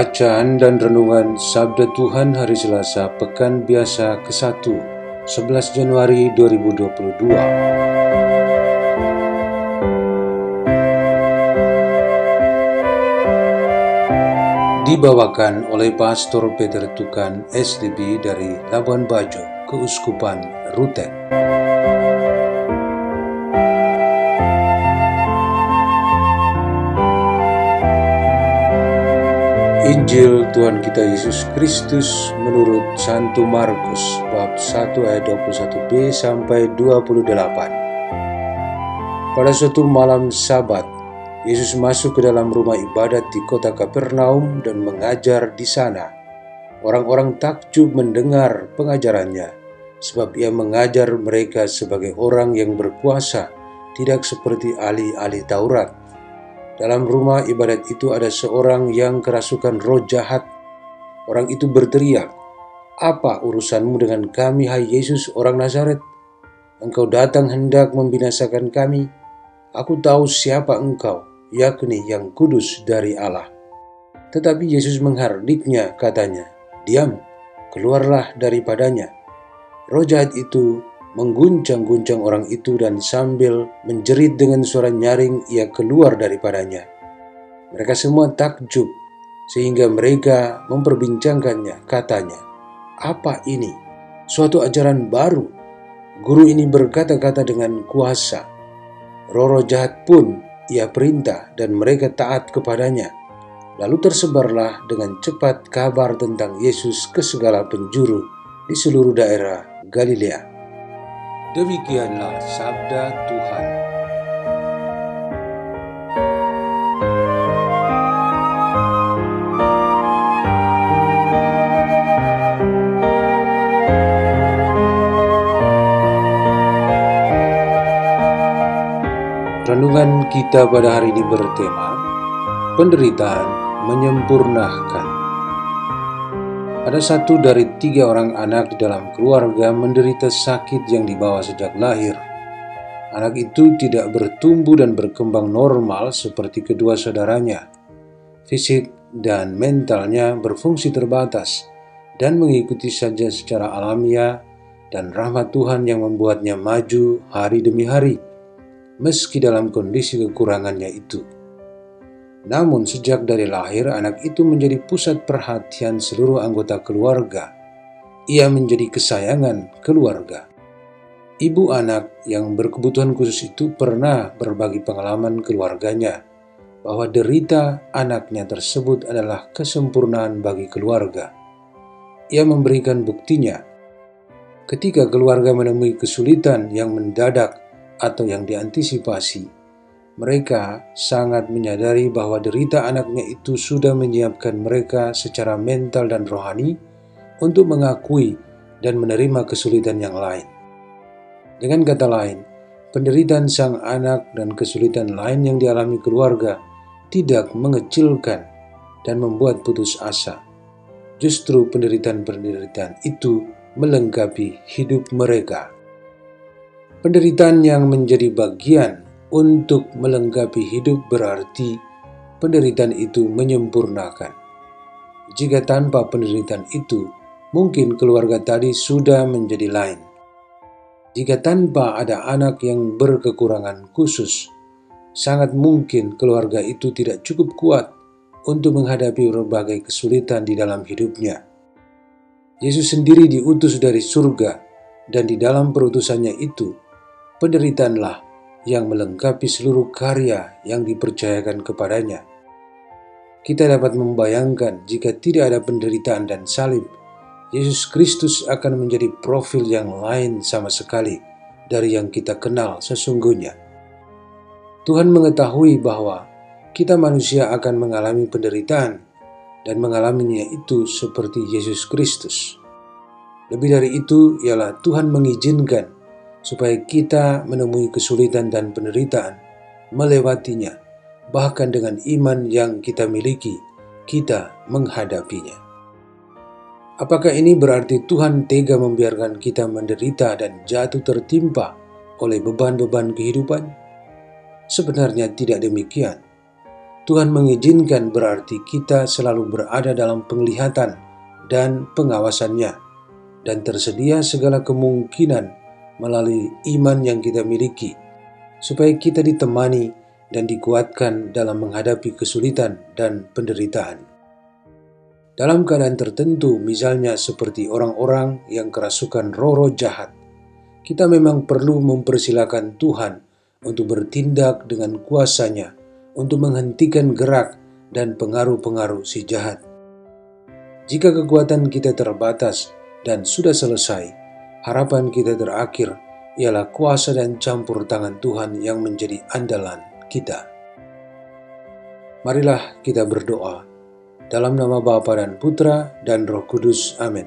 Bacaan dan Renungan Sabda Tuhan Hari Selasa Pekan Biasa ke-1 11 Januari 2022 Dibawakan oleh Pastor Peter Tukan SDB dari Labuan Bajo, Keuskupan Ruteng. Injil Tuhan kita Yesus Kristus menurut Santo Markus bab 1 ayat 21b sampai 28. Pada suatu malam sabat, Yesus masuk ke dalam rumah ibadat di kota Kapernaum dan mengajar di sana. Orang-orang takjub mendengar pengajarannya, sebab ia mengajar mereka sebagai orang yang berkuasa, tidak seperti ahli-ahli Taurat dalam rumah ibadat itu ada seorang yang kerasukan roh jahat. Orang itu berteriak, "Apa urusanmu dengan kami, hai Yesus, orang Nazaret? Engkau datang hendak membinasakan kami. Aku tahu siapa engkau, yakni yang kudus dari Allah." Tetapi Yesus menghardiknya, katanya, "Diam, keluarlah daripadanya." Roh jahat itu mengguncang-guncang orang itu dan sambil menjerit dengan suara nyaring ia keluar daripadanya. Mereka semua takjub sehingga mereka memperbincangkannya katanya, "Apa ini? Suatu ajaran baru. Guru ini berkata-kata dengan kuasa. Roro jahat pun ia perintah dan mereka taat kepadanya." Lalu tersebarlah dengan cepat kabar tentang Yesus ke segala penjuru di seluruh daerah Galilea. Demikianlah sabda Tuhan. Renungan kita pada hari ini bertema Penderitaan Menyempurnakan ada satu dari tiga orang anak di dalam keluarga menderita sakit yang dibawa sejak lahir. Anak itu tidak bertumbuh dan berkembang normal seperti kedua saudaranya. Fisik dan mentalnya berfungsi terbatas dan mengikuti saja secara alamiah dan rahmat Tuhan yang membuatnya maju hari demi hari, meski dalam kondisi kekurangannya itu. Namun sejak dari lahir anak itu menjadi pusat perhatian seluruh anggota keluarga. Ia menjadi kesayangan keluarga. Ibu anak yang berkebutuhan khusus itu pernah berbagi pengalaman keluarganya bahwa derita anaknya tersebut adalah kesempurnaan bagi keluarga. Ia memberikan buktinya ketika keluarga menemui kesulitan yang mendadak atau yang diantisipasi mereka sangat menyadari bahwa derita anaknya itu sudah menyiapkan mereka secara mental dan rohani untuk mengakui dan menerima kesulitan yang lain. Dengan kata lain, penderitaan sang anak dan kesulitan lain yang dialami keluarga tidak mengecilkan dan membuat putus asa. Justru penderitaan-penderitaan itu melengkapi hidup mereka. Penderitaan yang menjadi bagian untuk melengkapi hidup berarti penderitaan itu menyempurnakan. Jika tanpa penderitaan itu, mungkin keluarga tadi sudah menjadi lain. Jika tanpa ada anak yang berkekurangan khusus, sangat mungkin keluarga itu tidak cukup kuat untuk menghadapi berbagai kesulitan di dalam hidupnya. Yesus sendiri diutus dari surga, dan di dalam perutusannya itu, penderitaanlah yang melengkapi seluruh karya yang dipercayakan kepadanya. Kita dapat membayangkan jika tidak ada penderitaan dan salib, Yesus Kristus akan menjadi profil yang lain sama sekali dari yang kita kenal sesungguhnya. Tuhan mengetahui bahwa kita manusia akan mengalami penderitaan dan mengalaminya itu seperti Yesus Kristus. Lebih dari itu ialah Tuhan mengizinkan supaya kita menemui kesulitan dan penderitaan, melewatinya, bahkan dengan iman yang kita miliki, kita menghadapinya. Apakah ini berarti Tuhan tega membiarkan kita menderita dan jatuh tertimpa oleh beban-beban kehidupan? Sebenarnya tidak demikian. Tuhan mengizinkan berarti kita selalu berada dalam penglihatan dan pengawasannya, dan tersedia segala kemungkinan melalui iman yang kita miliki, supaya kita ditemani dan dikuatkan dalam menghadapi kesulitan dan penderitaan. Dalam keadaan tertentu, misalnya seperti orang-orang yang kerasukan roh-roh jahat, kita memang perlu mempersilahkan Tuhan untuk bertindak dengan kuasanya untuk menghentikan gerak dan pengaruh-pengaruh si jahat. Jika kekuatan kita terbatas dan sudah selesai, harapan kita terakhir ialah kuasa dan campur tangan Tuhan yang menjadi andalan kita. Marilah kita berdoa dalam nama Bapa dan Putra dan Roh Kudus. Amin.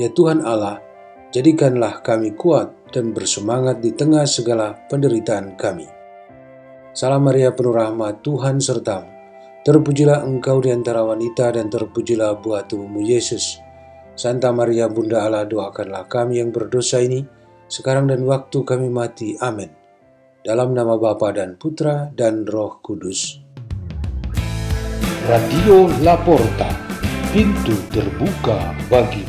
Ya Tuhan Allah, jadikanlah kami kuat dan bersemangat di tengah segala penderitaan kami. Salam Maria penuh rahmat Tuhan sertamu. Terpujilah engkau di antara wanita dan terpujilah buah tubuhmu Yesus. Santa Maria Bunda Allah doakanlah kami yang berdosa ini, sekarang dan waktu kami mati. Amin. Dalam nama Bapa dan Putra dan Roh Kudus. Radio Laporta, pintu terbuka bagi